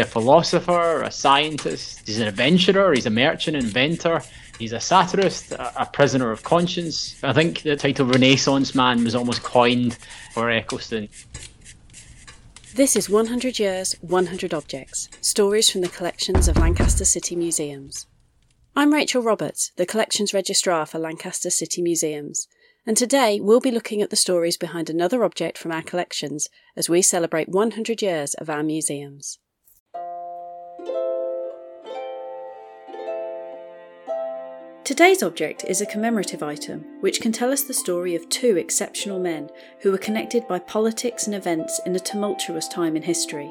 a philosopher, a scientist, he's an adventurer, he's a merchant, inventor, he's a satirist, a, a prisoner of conscience. I think the title Renaissance Man was almost coined for Eccleston. This is 100 Years, 100 Objects Stories from the collections of Lancaster City Museums. I'm Rachel Roberts, the Collections Registrar for Lancaster City Museums, and today we'll be looking at the stories behind another object from our collections as we celebrate 100 years of our museums. Today's object is a commemorative item which can tell us the story of two exceptional men who were connected by politics and events in a tumultuous time in history.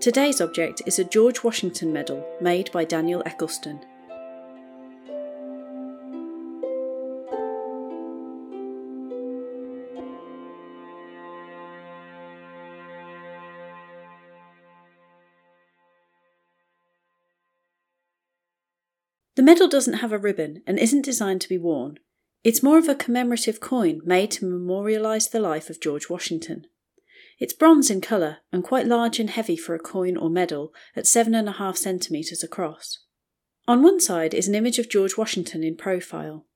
Today's object is a George Washington Medal made by Daniel Eccleston. The medal doesn't have a ribbon and isn't designed to be worn. It's more of a commemorative coin made to memorialise the life of George Washington. It's bronze in colour and quite large and heavy for a coin or medal at 7.5 centimetres across. On one side is an image of George Washington in profile.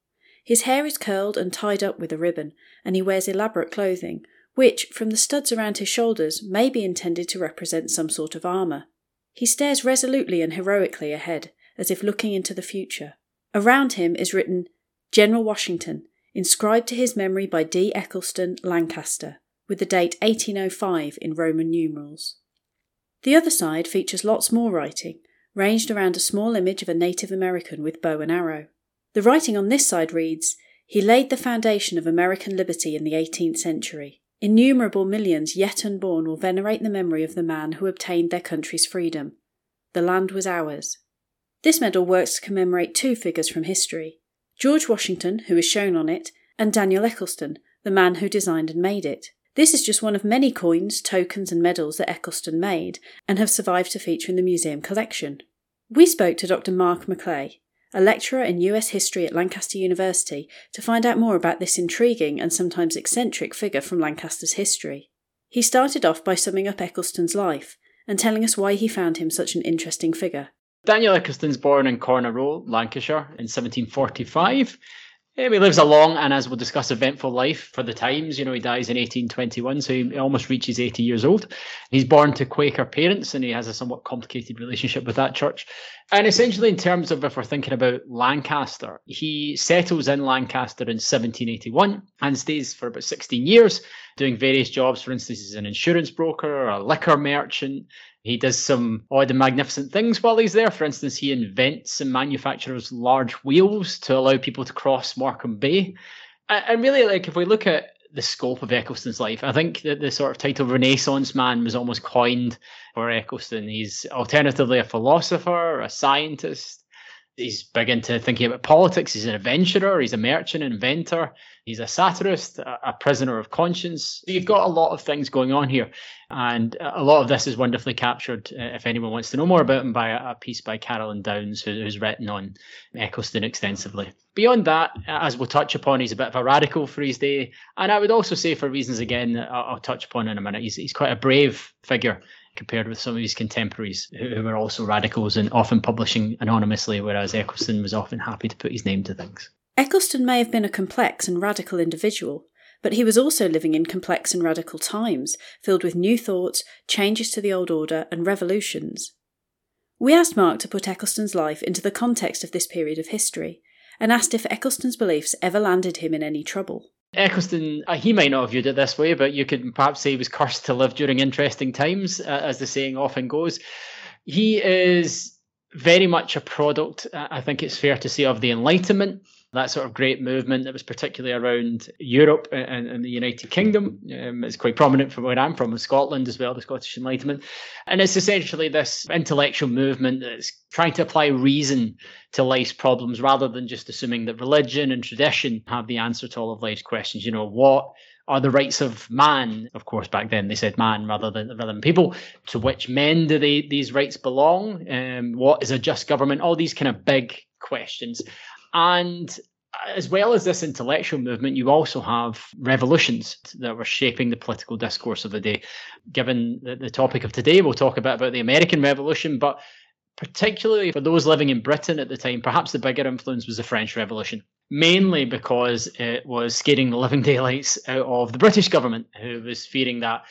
His hair is curled and tied up with a ribbon, and he wears elaborate clothing, which, from the studs around his shoulders, may be intended to represent some sort of armour. He stares resolutely and heroically ahead, as if looking into the future. Around him is written General Washington, inscribed to his memory by D. Eccleston, Lancaster, with the date 1805 in Roman numerals. The other side features lots more writing, ranged around a small image of a Native American with bow and arrow. The writing on this side reads He laid the foundation of American liberty in the 18th century. Innumerable millions yet unborn will venerate the memory of the man who obtained their country's freedom. The land was ours. This medal works to commemorate two figures from history George Washington, who is shown on it, and Daniel Eccleston, the man who designed and made it. This is just one of many coins, tokens, and medals that Eccleston made and have survived to feature in the museum collection. We spoke to Dr. Mark McLay, a lecturer in US history at Lancaster University, to find out more about this intriguing and sometimes eccentric figure from Lancaster's history. He started off by summing up Eccleston's life and telling us why he found him such an interesting figure. Daniel Eccleston's born in Corner Row, Lancashire, in 1745. Eh, he lives a long and, as we'll discuss, eventful life for the times. You know, he dies in 1821, so he almost reaches 80 years old. He's born to Quaker parents, and he has a somewhat complicated relationship with that church. And essentially, in terms of if we're thinking about Lancaster, he settles in Lancaster in 1781 and stays for about 16 years, doing various jobs. For instance, he's an insurance broker, a liquor merchant, he does some odd and magnificent things while he's there. For instance, he invents and manufactures large wheels to allow people to cross Morecambe Bay. And really, like if we look at the scope of Eccleston's life, I think that the sort of title Renaissance man was almost coined for Eccleston. He's alternatively a philosopher, a scientist, he's big into thinking about politics. He's an adventurer. He's a merchant, inventor. He's a satirist, a, prisoner of conscience. You've got a lot of things going on here, and a lot of this is wonderfully captured. Uh, if anyone wants to know more about him, by a, a piece by Carolyn Downs, who, who's written on Eccleston extensively. Beyond that, as we'll touch upon, he's a bit of a radical for his day, and I would also say, for reasons again I'll, I'll touch upon in a minute, he's, he's quite a brave figure compared with some of his contemporaries who, were also radicals and often publishing anonymously, whereas Eccleston was often happy to put his name to things. Eccleston may have been a complex and radical individual, but he was also living in complex and radical times, filled with new thoughts, changes to the old order, and revolutions. We asked Mark to put Eccleston's life into the context of this period of history, and asked if Eccleston's beliefs ever landed him in any trouble. Eccleston, uh, he might not have viewed it this way, but you could perhaps say he was cursed to live during interesting times, uh, as the saying often goes. He is very much a product, uh, I think it's fair to say, of the Enlightenment that sort of great movement that was particularly around Europe and, and the United Kingdom. Um, it's quite prominent from where I'm from, in Scotland as well, the Scottish Enlightenment. And it's essentially this intellectual movement that's trying to apply reason to life's problems rather than just assuming that religion and tradition have the answer to all of life's questions. You know, what are the rights of man? Of course, back then they said man rather than rather than people. To which men do they these rights belong? Um, what is a just government? All these kind of big questions. And as well as this intellectual movement, you also have revolutions that were shaping the political discourse of the day. Given the, the topic of today, we'll talk a bit about the American Revolution, but particularly for those living in Britain at the time, perhaps the bigger influence was the French Revolution, mainly because it was scaring the living daylights out of the British government, who was fearing that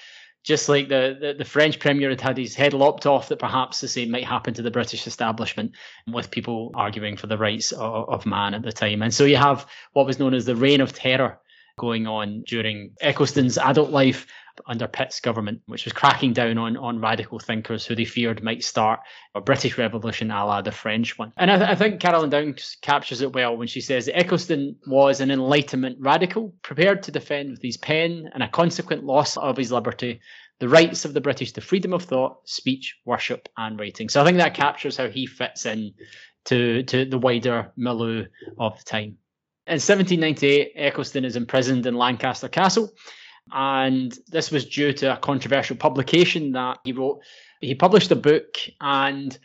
just like the, the, the, French premier had had his head lopped off, that perhaps the same might happen to the British establishment, with people arguing for the rights of, of man at the time. And so you have what was known as the Reign of Terror going on during Eccleston's adult life under Pitt's government, which was cracking down on, on radical thinkers who they feared might start a British revolution a la the French one. And I, th- I think Carolyn Downs captures it well when she says that Eccleston was an Enlightenment radical, prepared to defend with his pen and a consequent loss of his liberty the rights of the British to freedom of thought, speech, worship, and writing. So I think that captures how he fits in to, to the wider milieu of the time. In 1798, Eccleston is imprisoned in Lancaster Castle and this was due to a controversial publication that he wrote. He published a book, and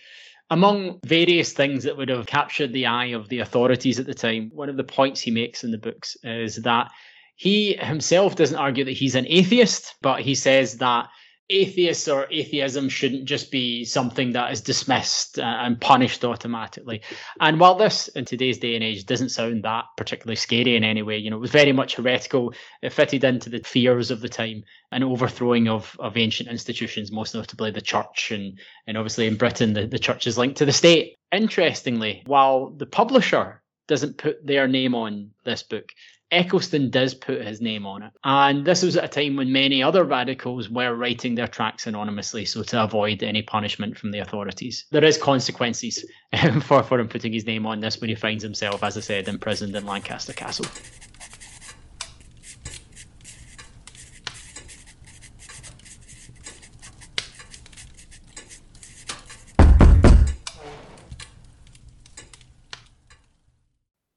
among various things that would have captured the eye of the authorities at the time, one of the points he makes in the books is that he himself doesn't argue that he's an atheist, but he says that atheists or atheism shouldn't just be something that is dismissed uh, and punished automatically. And while this in today's day and age doesn't sound that particularly scary in any way, you know, it was very much heretical. It fitted into the fears of the time and overthrowing of, of ancient institutions, most notably the church. And, and obviously in Britain, the, the church is linked to the state. Interestingly, while the publisher doesn't put their name on this book, Eccleston does put his name on it. And this was at a time when many other radicals were writing their tracts anonymously, so to avoid any punishment from the authorities. There is consequences for, for him putting his name on this when he finds himself, as I said, imprisoned in Lancaster Castle.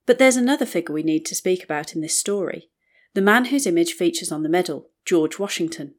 But there's another figure we need to speak about in this story the man whose image features on the medal, George Washington.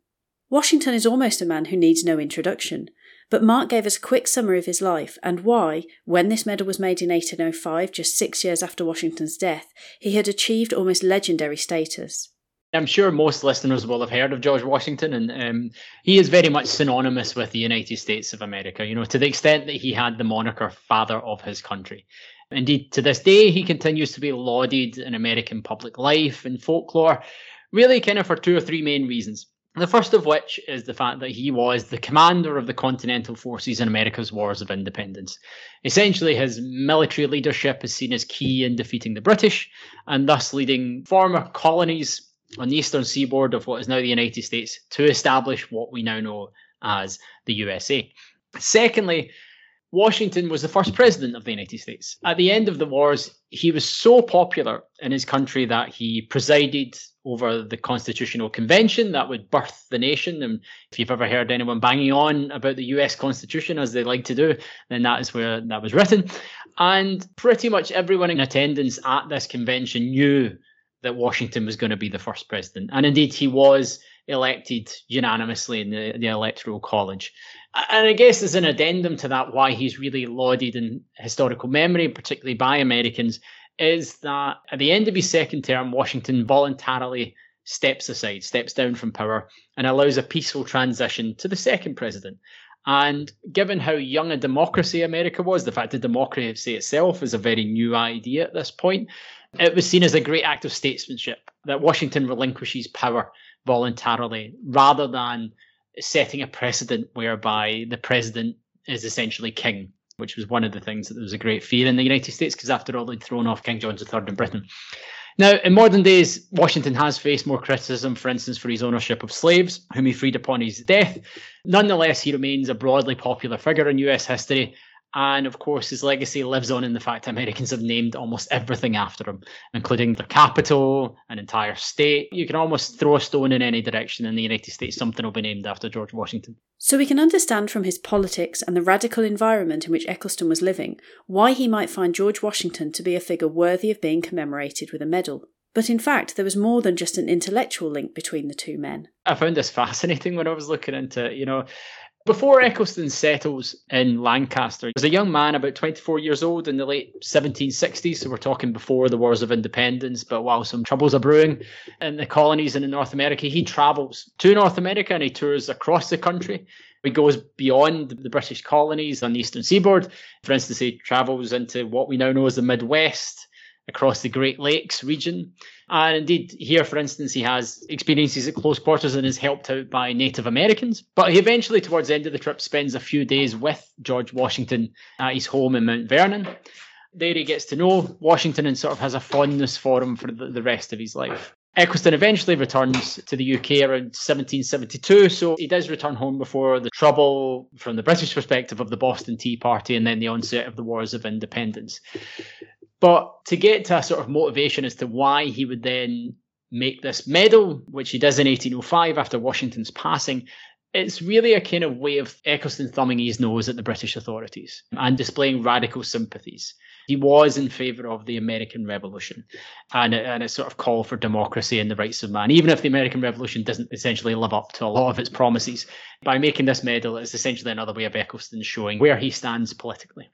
Washington is almost a man who needs no introduction, but Mark gave us a quick summary of his life and why, when this medal was made in 1805, just six years after Washington's death, he had achieved almost legendary status. I'm sure most listeners will have heard of George Washington, and um, he is very much synonymous with the United States of America, you know, to the extent that he had the moniker father of his country. Indeed, to this day, he continues to be lauded in American public life and folklore, really kind of for two or three main reasons. The first of which is the fact that he was the commander of the Continental Forces in America's Wars of Independence. Essentially, his military leadership is seen as key in defeating the British and thus leading former colonies on the eastern seaboard of what is now the United States to establish what we now know as the USA. Secondly, Washington was the first president of the United States. At the end of the wars, he was so popular in his country that he presided over the Constitutional Convention that would birth the nation. And if you've ever heard anyone banging on about the US Constitution, as they like to do, then that is where that was written. And pretty much everyone in attendance at this convention knew that Washington was going to be the first president. And indeed, he was elected unanimously in the, the Electoral College. And I guess as an addendum to that, why he's really lauded in historical memory, particularly by Americans, is that at the end of his second term, Washington voluntarily steps aside, steps down from power, and allows a peaceful transition to the second president. And given how young a democracy America was, the fact that democracy itself is a very new idea at this point, it was seen as a great act of statesmanship that Washington relinquishes power voluntarily rather than setting a precedent whereby the president is essentially king, which was one of the things that there was a great fear in the United States because after all, they'd thrown off King George III in Britain. Now, in modern days, Washington has faced more criticism, for instance, for his ownership of slaves, whom he freed upon his death. Nonetheless, he remains a broadly popular figure in US history and of course, his legacy lives on in the fact that Americans have named almost everything after him, including the capital, an entire state. You can almost throw a stone in any direction in the United States, something will be named after George Washington. So we can understand from his politics and the radical environment in which Eccleston was living why he might find George Washington to be a figure worthy of being commemorated with a medal. But in fact, there was more than just an intellectual link between the two men. I found this fascinating when I was looking into, you know, Before Eccleston settles in Lancaster, as a young man, about 24 years old in the late 1760s, so we're talking before the Wars of Independence, but while some troubles are brewing in the colonies and in North America, he travels to North America and he tours across the country. He goes beyond the British colonies on the eastern seaboard. For instance, he travels into what we now know as the Midwest, across the Great Lakes region. And indeed, here, for instance, he has experiences at close quarters and is helped out by Native Americans. But he eventually, towards the end of the trip, spends a few days with George Washington at his home in Mount Vernon. There he gets to know Washington and sort of has a fondness for him for the, rest of his life. Eccleston eventually returns to the UK around 1772, so he does return home before the trouble, from the British perspective, of the Boston Tea Party and then the onset of the Wars of Independence. But to get to a sort of motivation as to why he would then make this medal, which he does in 1805 after Washington's passing, it's really a kind of way of Eccleston thumbing his nose at the British authorities and displaying radical sympathies. He was in favour of the American Revolution and a, and a sort of call for democracy and the rights of man, even if the American Revolution doesn't essentially live up to a lot of its promises. By making this medal, it's essentially another way of Eccleston showing where he stands politically.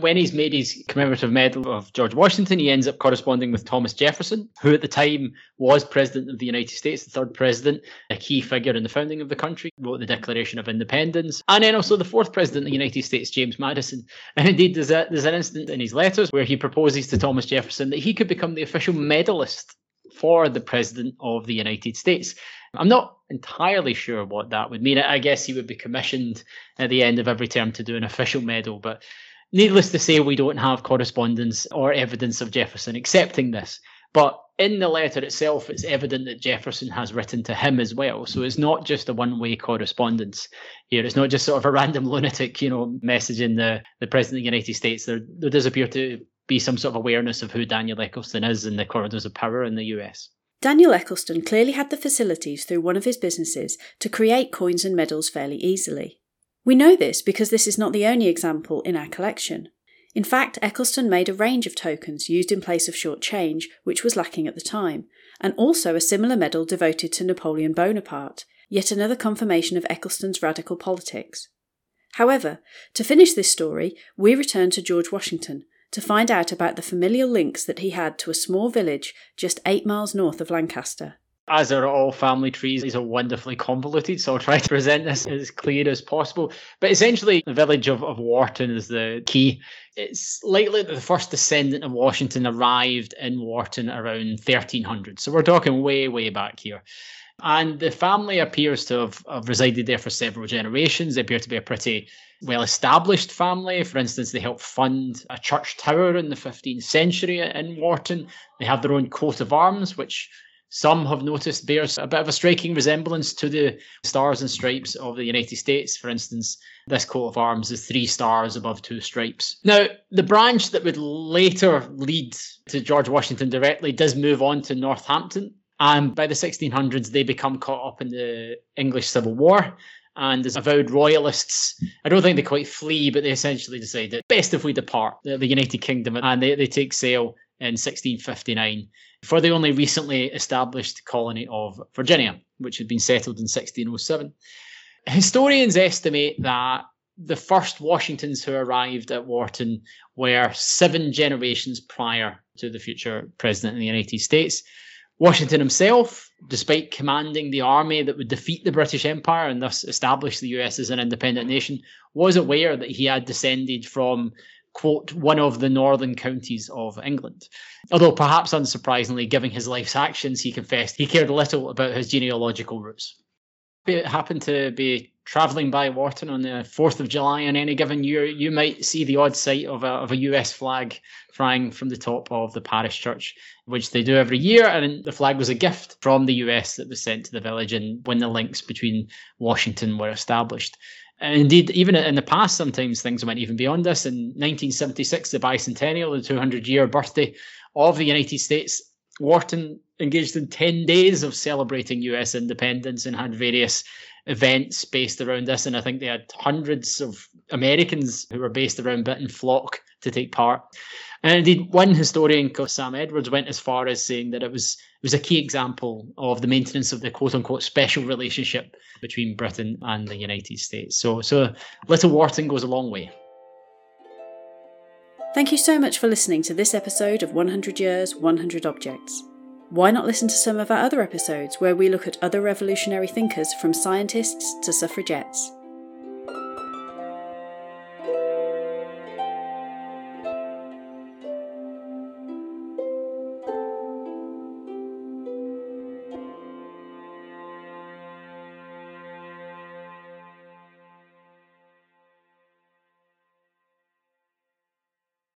When he's made his commemorative medal of George Washington, he ends up corresponding with Thomas Jefferson, who at the time was president of the United States, the third president, a key figure in the founding of the country, wrote the Declaration of Independence, and then also the fourth president of the United States, James Madison. And indeed, there's, a, there's an instance in his letters where he proposes to Thomas Jefferson that he could become the official medalist for the president of the United States. I'm not entirely sure what that would mean. I guess he would be commissioned at the end of every term to do an official medal, but Needless to say, we don't have correspondence or evidence of Jefferson accepting this. But in the letter itself, it's evident that Jefferson has written to him as well. So it's not just a one way correspondence here. It's not just sort of a random lunatic, you know, messaging the, the President of the United States. There, there does appear to be some sort of awareness of who Daniel Eccleston is in the corridors of power in the US. Daniel Eccleston clearly had the facilities through one of his businesses to create coins and medals fairly easily. We know this because this is not the only example in our collection. In fact, Eccleston made a range of tokens used in place of short change, which was lacking at the time, and also a similar medal devoted to Napoleon Bonaparte, yet another confirmation of Eccleston's radical politics. However, to finish this story, we return to George Washington to find out about the familial links that he had to a small village just eight miles north of Lancaster as are all family trees, these are wonderfully convoluted, so I'll try to present this as clear as possible. But essentially, the village of, of Warton is the key. It's likely that the first descendant of Washington arrived in Warton around 1300. So we're talking way, way back here. And the family appears to have, have resided there for several generations. They appear to be a pretty well established family. For instance, they helped fund a church tower in the 15th century in Warton. They have their own coat of arms, which some have noticed bears a bit of a striking resemblance to the stars and stripes of the United States. For instance, this coat of arms is three stars above two stripes. Now, the branch that would later lead to George Washington directly does move on to Northampton. And by the 1600s, they become caught up in the English Civil War. And as avowed royalists, I don't think they quite flee, but they essentially decide that best if we depart the, United Kingdom. And they, they take sail in 1659 for the only recently established colony of Virginia, which had been settled in 1607. Historians estimate that the first Washingtons who arrived at Warton were seven generations prior to the future president of the United States. Washington himself, despite commanding the army that would defeat the British Empire and thus establish the US as an independent nation, was aware that he had descended from quote, one of the northern counties of England. Although perhaps unsurprisingly, given his life's actions, he confessed he cared little about his genealogical roots. It happened to be travelling by Warton on the 4th of July on any given year, you might see the odd sight of a, of a US flag flying from the top of the parish church, which they do every year. And the flag was a gift from the US that was sent to the village and when the links between Washington were established. And indeed, even in the past, sometimes things went even beyond this. In 1976, the bicentennial, the 200 year birthday of the United States, Warton engaged in 10 days of celebrating US independence and had various events based around this. And I think they had hundreds of Americans who were based around Britain flock to take part. And indeed, one historian, Sam Edwards, went as far as saying that it was it was a key example of the maintenance of the quote unquote special relationship between Britain and the United States. So, so Little Warton goes a long way. Thank you so much for listening to this episode of 100 Years, 100 Objects. Why not listen to some of our other episodes where we look at other revolutionary thinkers from scientists to suffragettes?